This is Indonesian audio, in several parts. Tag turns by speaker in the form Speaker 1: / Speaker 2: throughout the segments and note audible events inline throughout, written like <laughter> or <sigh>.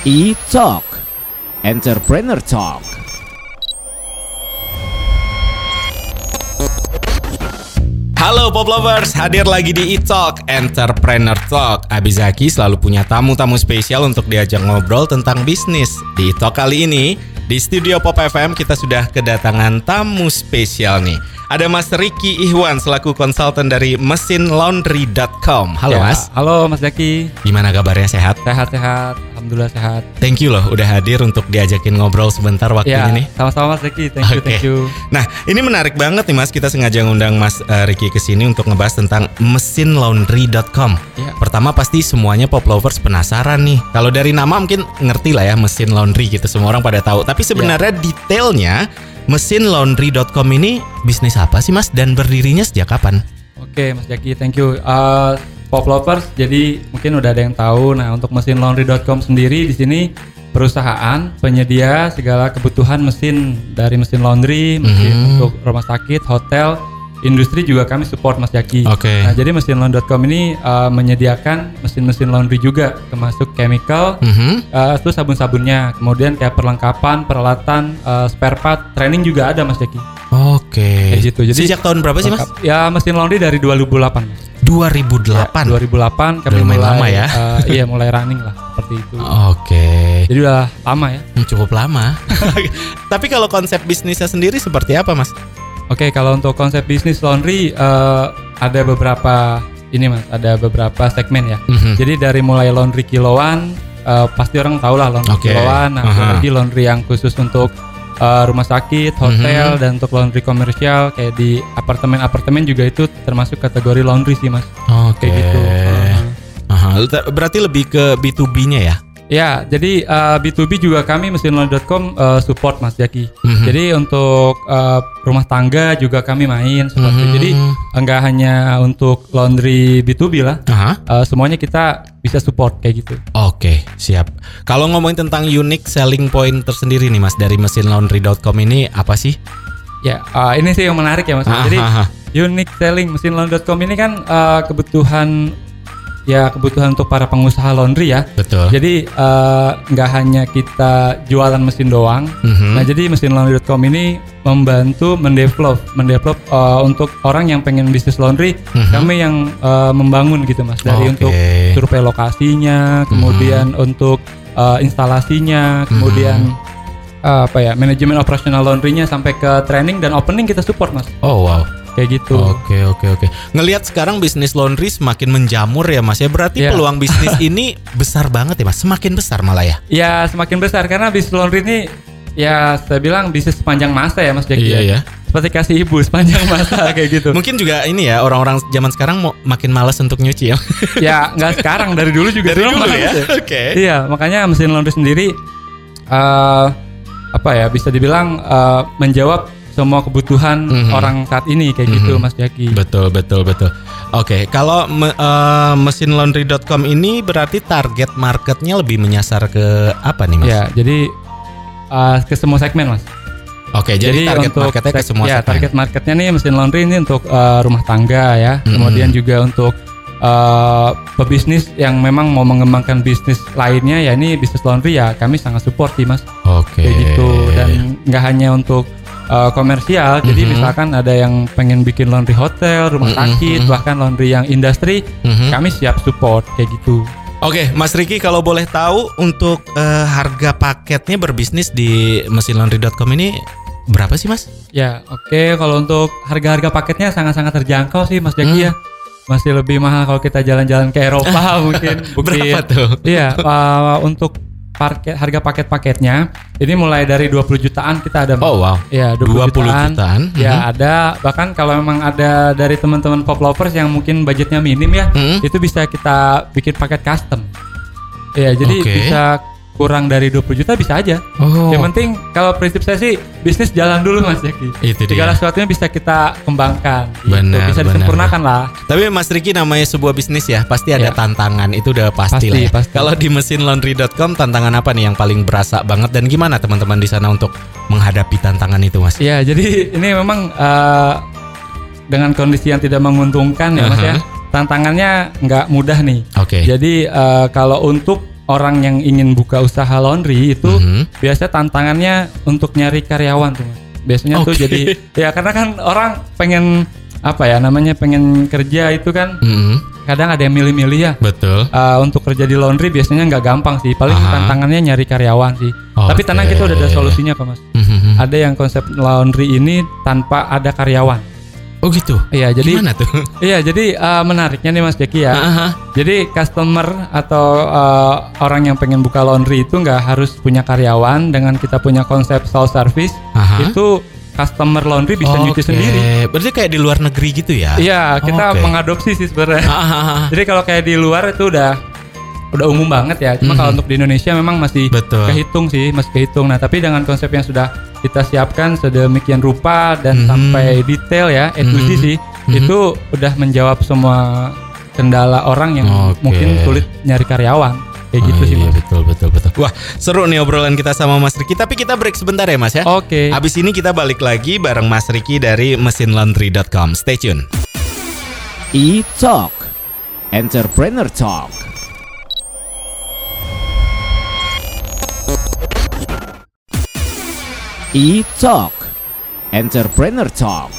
Speaker 1: E-Talk Entrepreneur Talk
Speaker 2: Halo Pop Lovers, hadir lagi di E-Talk Entrepreneur Talk. Abizaki selalu punya tamu-tamu spesial untuk diajak ngobrol tentang bisnis. Di E-Talk kali ini, di studio Pop FM kita sudah kedatangan tamu spesial nih. Ada Mas Ricky Ihwan selaku konsultan dari mesinlaundry.com. Halo
Speaker 3: Ya,
Speaker 2: Mas,
Speaker 3: Halo Mas Zaki.
Speaker 2: gimana kabarnya sehat?
Speaker 3: Sehat-sehat. Alhamdulillah sehat.
Speaker 2: Thank you loh udah hadir untuk diajakin ngobrol sebentar waktunya
Speaker 3: Ya,
Speaker 2: nih.
Speaker 3: sama-sama Mas Zaki. Thank you,
Speaker 2: Oke.
Speaker 3: thank you.
Speaker 2: Nah, ini menarik banget nih Mas. Kita sengaja ngundang Mas eh, Ricky ke sini untuk ngebahas tentang mesinlaundry.com.
Speaker 3: Iya.
Speaker 2: Pertama pasti semuanya pop lovers penasaran nih. Kalau dari nama mungkin ngerti lah ya mesin laundry gitu. Semua orang pada tahu. Tapi sebenarnya detailnya mesinlaundry.com ini bisnis apa sih Mas dan berdirinya sejak kapan?
Speaker 3: Oke Mas Zaki, thank you. Uh, Pop Lovers, jadi mungkin udah ada yang tahu. Nah untuk mesin laundry.com sendiri di sini perusahaan penyedia segala kebutuhan mesin dari mesin laundry, mesin
Speaker 2: Mhm.
Speaker 3: untuk rumah sakit, hotel, industri juga kami support Mas Jaki.
Speaker 2: Oke.
Speaker 3: Nah jadi mesin laundry.com ini uh, menyediakan mesin-mesin laundry juga, termasuk chemical,
Speaker 2: Mhm.
Speaker 3: Uh, itu sabun-sabunnya, kemudian kayak perlengkapan, peralatan, uh, spare part, training juga ada Mas Jaki.
Speaker 2: Oke.
Speaker 3: Kayak gitu. Jadi
Speaker 2: sejak tahun berapa sih Mas?
Speaker 3: Ya mesin laundry dari 2008 Mas.
Speaker 2: 2008.
Speaker 3: Ya, 2008 kami
Speaker 2: Udah
Speaker 3: mulai
Speaker 2: lama ya.
Speaker 3: uh, iya mulai running lah seperti itu.
Speaker 2: Oke.
Speaker 3: Jadi udah lama ya.
Speaker 2: Hmm, Cukup lama. <laughs> Tapi kalau konsep bisnisnya sendiri seperti apa Mas?
Speaker 3: Oke, kalau untuk konsep bisnis laundry uh, ada beberapa ini Mas, ada beberapa segmen ya.
Speaker 2: Mhm.
Speaker 3: Jadi dari mulai laundry kiloan uh, pasti orang tahu lah laundry
Speaker 2: Oke.
Speaker 3: kiloan, nah ada lagi laundry yang khusus untuk uh, rumah sakit, hotel
Speaker 2: Mhm.
Speaker 3: dan untuk laundry komersial kayak di apartemen-apartemen juga itu termasuk kategori laundry sih Mas.
Speaker 2: Oke.
Speaker 3: Kayak gitu. Uh,
Speaker 2: Aha, berarti lebih ke B2B-nya ya?
Speaker 3: Ya, jadi uh, B2B juga kami mesinlaundry.com uh, support Mas Jaki.
Speaker 2: Mhm.
Speaker 3: Jadi untuk uh, rumah tangga juga kami main seperti
Speaker 2: Mhm.
Speaker 3: itu. Jadi enggak hanya untuk laundry B2B lah.
Speaker 2: Aha.
Speaker 3: uh, semuanya kita bisa support kayak gitu.
Speaker 2: Oke, siap. Kalau ngomongin tentang unique selling point tersendiri nih Mas dari mesinlaundry.com ini apa sih?
Speaker 3: Ya, uh, ini sih yang menarik ya Mas.
Speaker 2: Ah,
Speaker 3: Jadi
Speaker 2: ah, ah.
Speaker 3: unique selling mesinlaundry.com ini kan uh, kebutuhan ya kebutuhan untuk para pengusaha laundry ya.
Speaker 2: Betul.
Speaker 3: Jadi uh, nggak hanya kita jualan mesin doang.
Speaker 2: Mhm.
Speaker 3: Nah, jadi mesin laundry.com ini membantu mendevelop, mendevelop uh, untuk orang yang pengen bisnis laundry,
Speaker 2: Mhm.
Speaker 3: kami yang uh, membangun gitu mas. Dari
Speaker 2: Oke.
Speaker 3: untuk survei lokasinya, kemudian untuk uh, instalasinya, kemudian uh, apa ya manajemen operasional laundrynya sampai ke training dan opening kita support mas.
Speaker 2: Oh wow.
Speaker 3: Kayak gitu.
Speaker 2: Oke oke oke. Ngelihat sekarang bisnis laundry semakin menjamur ya Mas ya. Berarti
Speaker 3: Iya.
Speaker 2: peluang bisnis <laughs> ini besar banget ya Mas. Semakin besar malah ya.
Speaker 3: Ya semakin besar karena bisnis laundry ini ya saya bilang bisnis sepanjang masa ya mas Jaki.
Speaker 2: Iya, ya.
Speaker 3: Seperti kasih ibu sepanjang masa <laughs> kayak gitu.
Speaker 2: Mungkin juga ini ya orang-orang zaman sekarang mau makin malas untuk nyuci ya. <laughs>
Speaker 3: ya nggak sekarang dari dulu juga
Speaker 2: Dari dulu ya.
Speaker 3: malas
Speaker 2: Oke.
Speaker 3: Iya, makanya mesin laundry sendiri eh apa ya bisa dibilang eh, menjawab semua kebutuhan
Speaker 2: Mhm.
Speaker 3: orang saat ini kayak gitu
Speaker 2: Mhm.
Speaker 3: Mas Jaki.
Speaker 2: Betul betul betul. Oke, kalau me- eh, mesinlaundry.com ini berarti target marketnya lebih menyasar ke apa nih Mas?
Speaker 3: Ya, jadi eh, ke semua segmen Mas.
Speaker 2: Oke, jadi, target marketnya ke semua
Speaker 3: ya,
Speaker 2: segmen.
Speaker 3: target marketnya nih mesin laundry ini untuk eh, rumah tangga ya.
Speaker 2: Mhm.
Speaker 3: Kemudian juga untuk eh, pebisnis yang memang mau mengembangkan bisnis lainnya ya ini bisnis laundry ya kami sangat support sih Mas.
Speaker 2: Oke.
Speaker 3: kayak gitu dan nggak hanya untuk uh, komersial jadi
Speaker 2: Mhm.
Speaker 3: misalkan ada yang pengen bikin laundry hotel rumah
Speaker 2: Mhm,
Speaker 3: sakit
Speaker 2: mhm.
Speaker 3: bahkan laundry yang industri
Speaker 2: Mhm.
Speaker 3: kami siap support kayak gitu
Speaker 2: Oke, Mas Riki kalau boleh tahu untuk eh, harga paketnya berbisnis di mesinlaundry.com ini berapa sih Mas?
Speaker 3: ya oke kalau untuk harga-harga paketnya sangat-sangat terjangkau sih Mas Jaki
Speaker 2: Hmm.
Speaker 3: ya masih lebih mahal kalau kita jalan-jalan ke Eropa <laughs> mungkin
Speaker 2: Berapa
Speaker 3: mungkin
Speaker 2: tuh?
Speaker 3: iya <laughs> uh, untuk harga paket-paketnya ini mulai dari 20 jutaan kita ada.
Speaker 2: Oh wow.
Speaker 3: ya
Speaker 2: 20
Speaker 3: 20, jutaan
Speaker 2: jutaan.
Speaker 3: Ya
Speaker 2: Mhm.
Speaker 3: ada bahkan kalau memang ada dari teman-teman pop lovers yang mungkin budgetnya minim ya,
Speaker 2: Mhm.
Speaker 3: itu bisa kita bikin paket custom. Ya jadi
Speaker 2: Oke.
Speaker 3: bisa kurang dari 20 juta bisa aja.
Speaker 2: Oh.
Speaker 3: Yang penting kalau prinsip saya sih bisnis jalan dulu Mas Jaki.
Speaker 2: Itu dia.
Speaker 3: Segala sesuatunya bisa kita kembangkan. gitu.
Speaker 2: Benar,
Speaker 3: bisa
Speaker 2: benar,
Speaker 3: disempurnakan lah.
Speaker 2: Tapi Mas Riki namanya sebuah bisnis ya, pasti ada
Speaker 3: Ya.
Speaker 2: tantangan. Itu udah pasti,
Speaker 3: Pasti,
Speaker 2: lah. ya.
Speaker 3: pasti.
Speaker 2: Kalau di mesinlaundry.com tantangan apa nih yang paling berasa banget dan gimana teman-teman di sana untuk menghadapi tantangan itu, Mas?
Speaker 3: Iya, jadi ini memang eh, dengan kondisi yang tidak menguntungkan ya Mas ya.
Speaker 2: Aha.
Speaker 3: Tantangannya nggak mudah nih.
Speaker 2: Oke.
Speaker 3: Jadi eh, kalau untuk orang yang ingin buka usaha laundry itu
Speaker 2: Mhm.
Speaker 3: biasa tantangannya untuk nyari karyawan tuh. Biasanya tuh
Speaker 2: Oke.
Speaker 3: jadi ya karena kan orang pengen apa ya namanya pengen kerja itu kan
Speaker 2: Mhm.
Speaker 3: kadang ada yang milih-milih ya.
Speaker 2: Betul.
Speaker 3: Uh, untuk kerja di laundry biasanya nggak gampang sih. Paling
Speaker 2: Aha.
Speaker 3: tantangannya nyari karyawan sih. Tapi tenang kita udah ada solusinya kok mas.
Speaker 2: Mhm.
Speaker 3: Ada yang konsep laundry ini tanpa ada karyawan.
Speaker 2: Oh gitu.
Speaker 3: Iya jadi
Speaker 2: Gimana tuh? <laughs>
Speaker 3: iya jadi uh, menariknya nih mas Jaki ya.
Speaker 2: Aha.
Speaker 3: Jadi customer atau uh, orang yang pengen buka laundry itu nggak harus punya karyawan dengan kita punya konsep self service
Speaker 2: Aha.
Speaker 3: itu customer laundry bisa nyuci
Speaker 2: Oke.
Speaker 3: sendiri.
Speaker 2: Berarti kayak di luar negeri gitu ya?
Speaker 3: Iya kita
Speaker 2: Oke.
Speaker 3: mengadopsi sih sebenarnya.
Speaker 2: Ah,
Speaker 3: Jadi kalau kayak di luar itu udah udah umum banget ya. Cuma
Speaker 2: Mhm.
Speaker 3: kalau untuk di Indonesia memang masih
Speaker 2: Betul.
Speaker 3: kehitung sih, masih kehitung. Nah, tapi dengan konsep yang sudah kita siapkan sedemikian rupa dan
Speaker 2: Mhm.
Speaker 3: sampai detail ya, to Z
Speaker 2: Mhm.
Speaker 3: sih,
Speaker 2: Mhm.
Speaker 3: itu udah menjawab semua kendala orang yang
Speaker 2: Oke.
Speaker 3: mungkin sulit nyari karyawan. Kayak gitu
Speaker 2: Oh
Speaker 3: sih,
Speaker 2: iya,
Speaker 3: Mas.
Speaker 2: betul betul betul. Wah, seru nih obrolan kita sama Mas Riki. Tapi kita break sebentar ya, Mas ya.
Speaker 3: Oke.
Speaker 2: Abis ini kita balik lagi bareng Mas Riki dari mesinlaundry.com. Stay tune.
Speaker 1: E-Talk Entrepreneur Talk E-Talk Entrepreneur Talk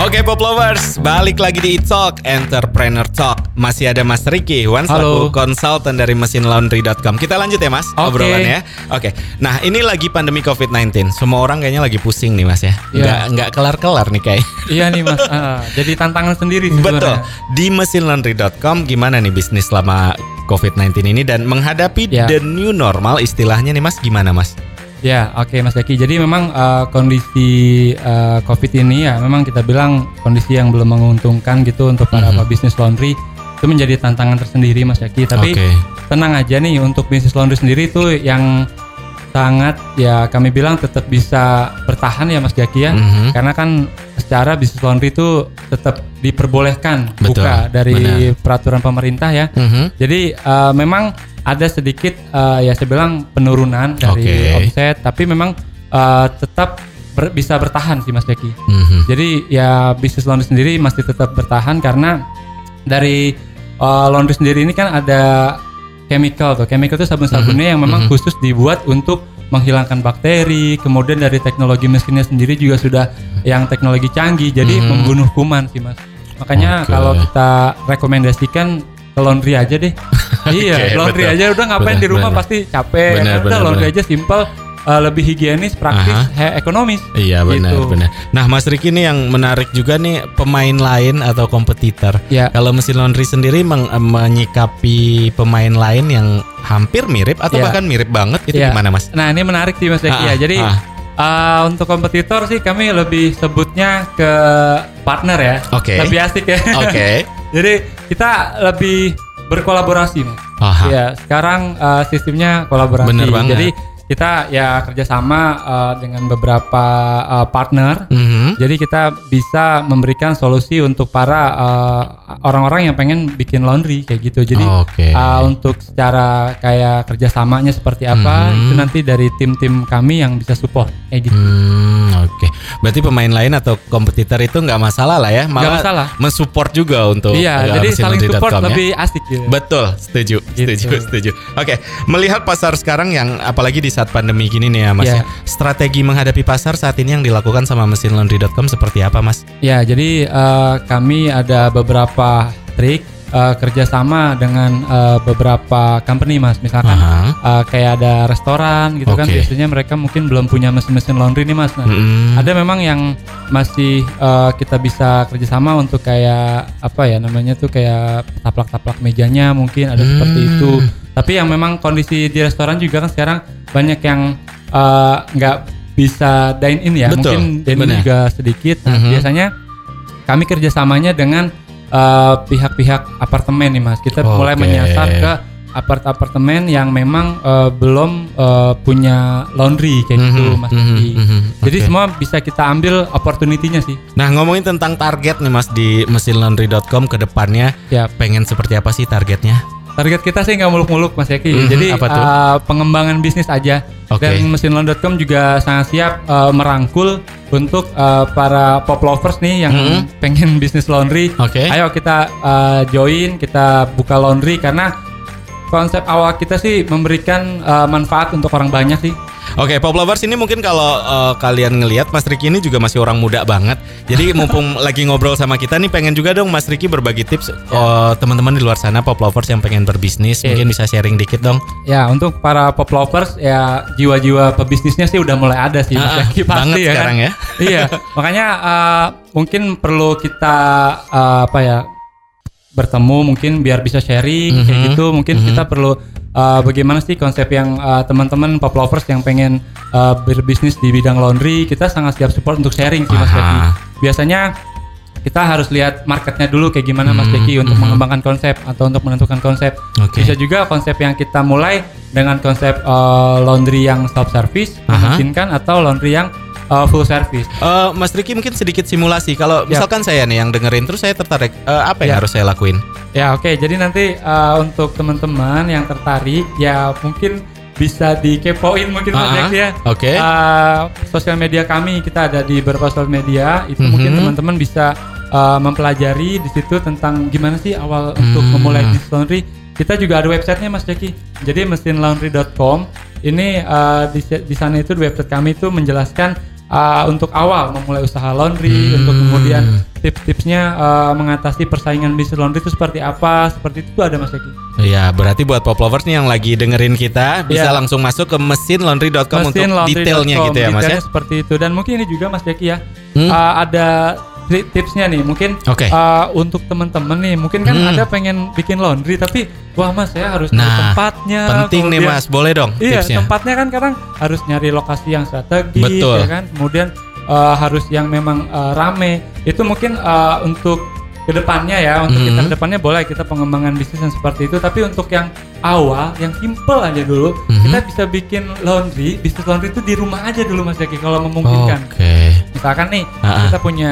Speaker 2: Oke Pop Lovers, balik lagi di Talk Entrepreneur Talk. Masih ada Mas Riki, Wan
Speaker 3: Halo.
Speaker 2: selaku konsultan dari mesinlaundry.com. Kita lanjut ya Mas,
Speaker 3: Oke.
Speaker 2: obrolannya. Oke. Nah, ini lagi pandemi COVID-19. Semua orang kayaknya lagi pusing nih Mas ya.
Speaker 3: Iya.
Speaker 2: Nggak nggak kelar-kelar nih kayak.
Speaker 3: Iya nih, Mas. Ah, jadi tantangan sendiri sih
Speaker 2: Betul.
Speaker 3: sebenarnya.
Speaker 2: Di mesinlaundry.com gimana nih bisnis selama COVID-19 ini dan menghadapi
Speaker 3: Ya.
Speaker 2: the new normal istilahnya nih Mas gimana Mas?
Speaker 3: Ya, oke Mas Zaki. Jadi memang uh, kondisi uh, COVID ini ya memang kita bilang kondisi yang belum menguntungkan gitu untuk para
Speaker 2: Mhm.
Speaker 3: pebisnis laundry itu menjadi tantangan tersendiri Mas Zaki. Tapi
Speaker 2: Oke.
Speaker 3: tenang aja nih untuk bisnis laundry sendiri itu yang sangat ya kami bilang tetap bisa bertahan ya Mas Zaki ya.
Speaker 2: Mhm.
Speaker 3: Karena kan secara bisnis laundry itu tetap diperbolehkan
Speaker 2: Betul,
Speaker 3: buka dari
Speaker 2: benar.
Speaker 3: peraturan pemerintah ya.
Speaker 2: Mhm.
Speaker 3: Jadi uh, memang ada sedikit uh, ya saya bilang penurunan dari
Speaker 2: Oke.
Speaker 3: omset, tapi memang uh, tetap ber- bisa bertahan sih Mas Jaki.
Speaker 2: Mhm.
Speaker 3: Jadi ya bisnis laundry sendiri masih tetap bertahan karena dari uh, laundry sendiri ini kan ada chemical tuh. Chemical itu sabun-sabunnya yang memang
Speaker 2: Mhm.
Speaker 3: khusus dibuat untuk menghilangkan bakteri. Kemudian dari teknologi mesinnya sendiri juga sudah yang teknologi canggih, jadi
Speaker 2: Mhm.
Speaker 3: membunuh kuman sih Mas. Makanya
Speaker 2: Oke.
Speaker 3: kalau kita rekomendasikan ke laundry aja deh. <laughs> iya,
Speaker 2: Oke,
Speaker 3: laundry
Speaker 2: betul.
Speaker 3: aja udah ngapain
Speaker 2: Benar,
Speaker 3: di rumah
Speaker 2: benar.
Speaker 3: pasti capek.
Speaker 2: Benar,
Speaker 3: udah
Speaker 2: benar,
Speaker 3: laundry
Speaker 2: benar.
Speaker 3: aja simple, uh, lebih higienis, praktis,
Speaker 2: Aha.
Speaker 3: he- ekonomis.
Speaker 2: Iya benar
Speaker 3: Gitu.
Speaker 2: benar. Nah Mas Riki ini yang menarik juga nih pemain lain atau kompetitor.
Speaker 3: Ya.
Speaker 2: Kalau mesin laundry sendiri meng- eh, menyikapi pemain lain yang hampir mirip atau
Speaker 3: Ya.
Speaker 2: bahkan mirip banget itu
Speaker 3: Ya.
Speaker 2: gimana Mas?
Speaker 3: Nah ini menarik sih Mas Zeki
Speaker 2: Ah,
Speaker 3: ya. Jadi
Speaker 2: ah.
Speaker 3: uh, untuk kompetitor sih kami lebih sebutnya ke partner ya.
Speaker 2: Oke.
Speaker 3: Lebih asik ya.
Speaker 2: Oke. <laughs>
Speaker 3: Jadi kita lebih berkolaborasi Mas.
Speaker 2: Aha.
Speaker 3: Ya sekarang uh, sistemnya kolaborasi.
Speaker 2: Bener banget.
Speaker 3: Jadi kita ya kerjasama uh, dengan beberapa uh, partner.
Speaker 2: Mhm.
Speaker 3: Jadi kita bisa memberikan solusi untuk para uh, orang-orang yang pengen bikin laundry kayak gitu. Jadi
Speaker 2: Oke.
Speaker 3: uh, untuk secara kayak kerjasamanya seperti apa
Speaker 2: Mhm.
Speaker 3: itu nanti dari tim-tim kami yang bisa support kayak gitu.
Speaker 2: Hmm, oke. Berarti pemain lain atau kompetitor itu nggak masalah lah ya, malah
Speaker 3: masalah.
Speaker 2: mensupport juga untuk
Speaker 3: iya,
Speaker 2: eh,
Speaker 3: jadi saling support
Speaker 2: ya.
Speaker 3: lebih asik gitu.
Speaker 2: Betul, setuju,
Speaker 3: Gitu.
Speaker 2: setuju, setuju. Oke, melihat pasar sekarang yang apalagi di saat pandemi gini nih ya Mas
Speaker 3: Ya.
Speaker 2: ya. Strategi menghadapi pasar saat ini yang dilakukan sama mesinlaundry.com seperti apa Mas?
Speaker 3: Ya, jadi eh, kami ada beberapa trik eh, kerjasama dengan eh, beberapa company mas, misalkan
Speaker 2: Aha.
Speaker 3: eh, kayak ada restoran gitu kan,
Speaker 2: Oke.
Speaker 3: biasanya mereka mungkin belum punya mesin-mesin laundry nih mas. Nah, ada memang yang masih eh, kita bisa kerjasama untuk kayak apa ya namanya tuh kayak taplak-taplak mejanya mungkin ada seperti
Speaker 2: Hmm.
Speaker 3: itu. Tapi yang memang kondisi di restoran juga kan sekarang banyak yang eh, nggak bisa dine in ya,
Speaker 2: Betul,
Speaker 3: mungkin dine in juga sedikit. Nah,
Speaker 2: Mhm.
Speaker 3: biasanya kami kerjasamanya dengan eh, pihak-pihak apartemen nih mas. Kita mulai
Speaker 2: Oke.
Speaker 3: menyasar ke apart-apartemen yang memang eh, belum eh, punya laundry kayak gitu
Speaker 2: Mhm,
Speaker 3: mas.
Speaker 2: mhm,
Speaker 3: Rizky.
Speaker 2: mhm.
Speaker 3: Jadi
Speaker 2: Oke.
Speaker 3: semua bisa kita ambil opportunity-nya sih.
Speaker 2: Nah ngomongin tentang target nih Mas di mesinlaundry.com ke depannya
Speaker 3: Ya.
Speaker 2: pengen seperti apa sih targetnya?
Speaker 3: Target kita sih nggak muluk-muluk Mas Eki.
Speaker 2: Mhm,
Speaker 3: Jadi
Speaker 2: apa tuh?
Speaker 3: uh, pengembangan bisnis aja.
Speaker 2: Oke.
Speaker 3: Dan mesinloan.com juga sangat siap uh, merangkul untuk uh, para pop lovers nih yang
Speaker 2: Mhm.
Speaker 3: pengen bisnis laundry.
Speaker 2: Oke.
Speaker 3: Ayo kita uh, join, kita buka laundry karena konsep awal kita sih memberikan uh, manfaat untuk orang banyak sih.
Speaker 2: Oke, Pop Lovers ini mungkin kalau eh, kalian ngelihat Mas Riki ini juga masih orang muda banget. Jadi <laughs> mumpung lagi ngobrol sama kita nih pengen juga dong Mas Riki berbagi tips eh, teman-teman di luar sana Pop Lovers yang pengen berbisnis,
Speaker 3: Oke.
Speaker 2: mungkin bisa sharing dikit dong.
Speaker 3: Ya untuk para pop lovers ya jiwa-jiwa pebisnisnya sih udah mulai ada sih Mas Eki, pasti
Speaker 2: banget
Speaker 3: ya kan?
Speaker 2: sekarang ya. <laughs>
Speaker 3: iya, makanya uh, mungkin perlu kita uh, apa ya bertemu mungkin biar bisa sharing kayak
Speaker 2: Mhm,
Speaker 3: gitu. Mungkin
Speaker 2: mhm.
Speaker 3: kita perlu uh, bagaimana sih konsep yang uh, teman-teman pop lovers yang pengen uh, berbisnis di bidang laundry, kita sangat siap support untuk sharing sih Mas. Becky. Biasanya kita harus lihat marketnya dulu kayak gimana Mas
Speaker 2: Hmm,
Speaker 3: Becky untuk
Speaker 2: mhm.
Speaker 3: mengembangkan konsep atau untuk menentukan konsep.
Speaker 2: Oke.
Speaker 3: Bisa juga konsep yang kita mulai dengan konsep uh, laundry yang self service memungkinkan atau laundry yang uh, full service.
Speaker 2: Eh, Mas Riki mungkin sedikit simulasi. Kalau
Speaker 3: Ya.
Speaker 2: misalkan saya nih yang dengerin terus saya tertarik, eh, apa yang
Speaker 3: Ya.
Speaker 2: harus saya lakuin?
Speaker 3: Ya oke, jadi nanti uh, untuk teman-teman yang tertarik ya mungkin bisa dikepoin mungkin Mas
Speaker 2: Ah,
Speaker 3: Jack ya.
Speaker 2: oke.
Speaker 3: Uh, sosial media kami kita ada di beberapa sosial media itu
Speaker 2: Mhm.
Speaker 3: mungkin teman-teman bisa uh, mempelajari di situ tentang gimana sih awal untuk
Speaker 2: Hmm.
Speaker 3: memulai bisnis laundry. Kita juga ada websitenya Mas Jaki. Jadi mesinlaundry.com ini uh, di, di sana itu di website kami itu menjelaskan uh, untuk awal memulai usaha laundry,
Speaker 2: Hmm.
Speaker 3: untuk kemudian tips-tipsnya uh, mengatasi persaingan bisnis laundry itu seperti apa, seperti itu ada Mas Jaki.
Speaker 2: Ya, berarti buat pop lovers nih yang lagi dengerin kita bisa
Speaker 3: Ya.
Speaker 2: langsung masuk ke mesinlaundry.com untuk
Speaker 3: Mesinlaundry.com,
Speaker 2: detailnya gitu ya, Mas ya.
Speaker 3: seperti itu dan mungkin ini juga Mas Jaki ya.
Speaker 2: Hmm.
Speaker 3: uh, ada tipsnya nih mungkin
Speaker 2: Oke.
Speaker 3: uh, untuk teman-teman nih mungkin kan
Speaker 2: Hmm.
Speaker 3: ada pengen bikin laundry tapi wah mas saya harus
Speaker 2: Nah,
Speaker 3: tempatnya
Speaker 2: Penting nih,
Speaker 3: kemudian-
Speaker 2: Mas. Boleh dong
Speaker 3: iya
Speaker 2: tipsnya.
Speaker 3: tempatnya kan kadang harus nyari lokasi yang strategis
Speaker 2: Betul.
Speaker 3: ya kan kemudian uh, harus yang memang uh, rame itu mungkin uh, untuk ke depannya ya untuk kita
Speaker 2: Mhm.
Speaker 3: ke depannya boleh kita pengembangan bisnis yang seperti itu tapi untuk yang awal yang simple aja dulu
Speaker 2: Mhm.
Speaker 3: kita bisa bikin laundry bisnis laundry itu di rumah aja dulu mas Jaki kalau memungkinkan
Speaker 2: Oke.
Speaker 3: misalkan nih
Speaker 2: Ah, ah.
Speaker 3: kita punya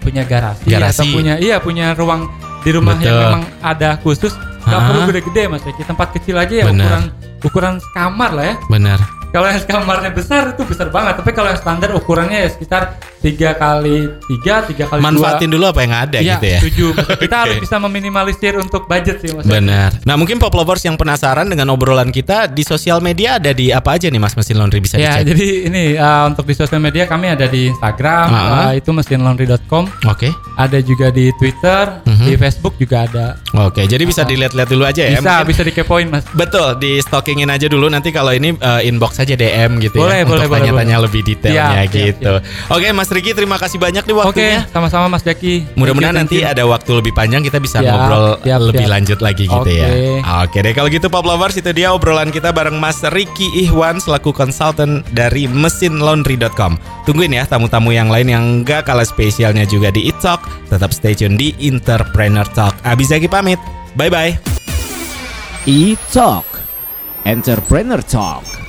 Speaker 3: punya garasi,
Speaker 2: Garasi.
Speaker 3: atau punya iya punya ruang di rumah
Speaker 2: Betul.
Speaker 3: yang memang ada khusus nggak
Speaker 2: Ah,
Speaker 3: perlu gede-gede mas Eki tempat kecil aja ya
Speaker 2: Benar.
Speaker 3: ukuran ukuran kamar lah ya
Speaker 2: Benar.
Speaker 3: kalau yang kamarnya besar itu besar banget tapi kalau yang standar ukurannya ya sekitar tiga kali tiga tiga kali
Speaker 2: Manfaatin dulu apa yang ada
Speaker 3: Iya,
Speaker 2: gitu ya.
Speaker 3: setuju. Kita <laughs>
Speaker 2: Oke.
Speaker 3: harus bisa meminimalisir untuk budget sih, Mas.
Speaker 2: Benar. Nah, mungkin pop lovers yang penasaran dengan obrolan kita di sosial media ada di apa aja nih Mas Mesin Laundry bisa
Speaker 3: Ya,
Speaker 2: dicek?
Speaker 3: jadi ini uh, untuk di sosial media kami ada di Instagram,
Speaker 2: Ah, ah.
Speaker 3: uh, itu mesinlaundry.com,
Speaker 2: Oke.
Speaker 3: ada juga di Twitter,
Speaker 2: Mhm.
Speaker 3: di Facebook juga ada.
Speaker 2: Oke, jadi bisa dilihat-lihat dulu aja ya.
Speaker 3: Bisa,
Speaker 2: Mungkin-
Speaker 3: bisa dikepoin, Mas.
Speaker 2: Betul, di stalkingin aja dulu nanti kalau ini uh, inbox aja DM gitu ya
Speaker 3: Boleh, boleh,
Speaker 2: untuk
Speaker 3: boleh,
Speaker 2: tanya-tanya lebih detailnya
Speaker 3: siap,
Speaker 2: gitu. Oke, Mas Riki terima kasih banyak nih waktunya.
Speaker 3: Oke, sama-sama Mas Jaki.
Speaker 2: Mudah-mudahan nanti ada waktu lebih panjang kita bisa
Speaker 3: Siap,
Speaker 2: ngobrol
Speaker 3: siap,
Speaker 2: lebih
Speaker 3: siap.
Speaker 2: lanjut lagi gitu
Speaker 3: Oke.
Speaker 2: ya. Oke deh kalau gitu Pop Lovers itu dia obrolan kita bareng Mas Riki Ihwan selaku konsultan dari mesinlaundry.com. Tungguin ya tamu-tamu yang lain yang gak kalah spesialnya juga di It Talk. Tetap stay tune di Entrepreneur Talk. Abizaki pamit. Bye bye.
Speaker 1: E-Talk Entrepreneur Talk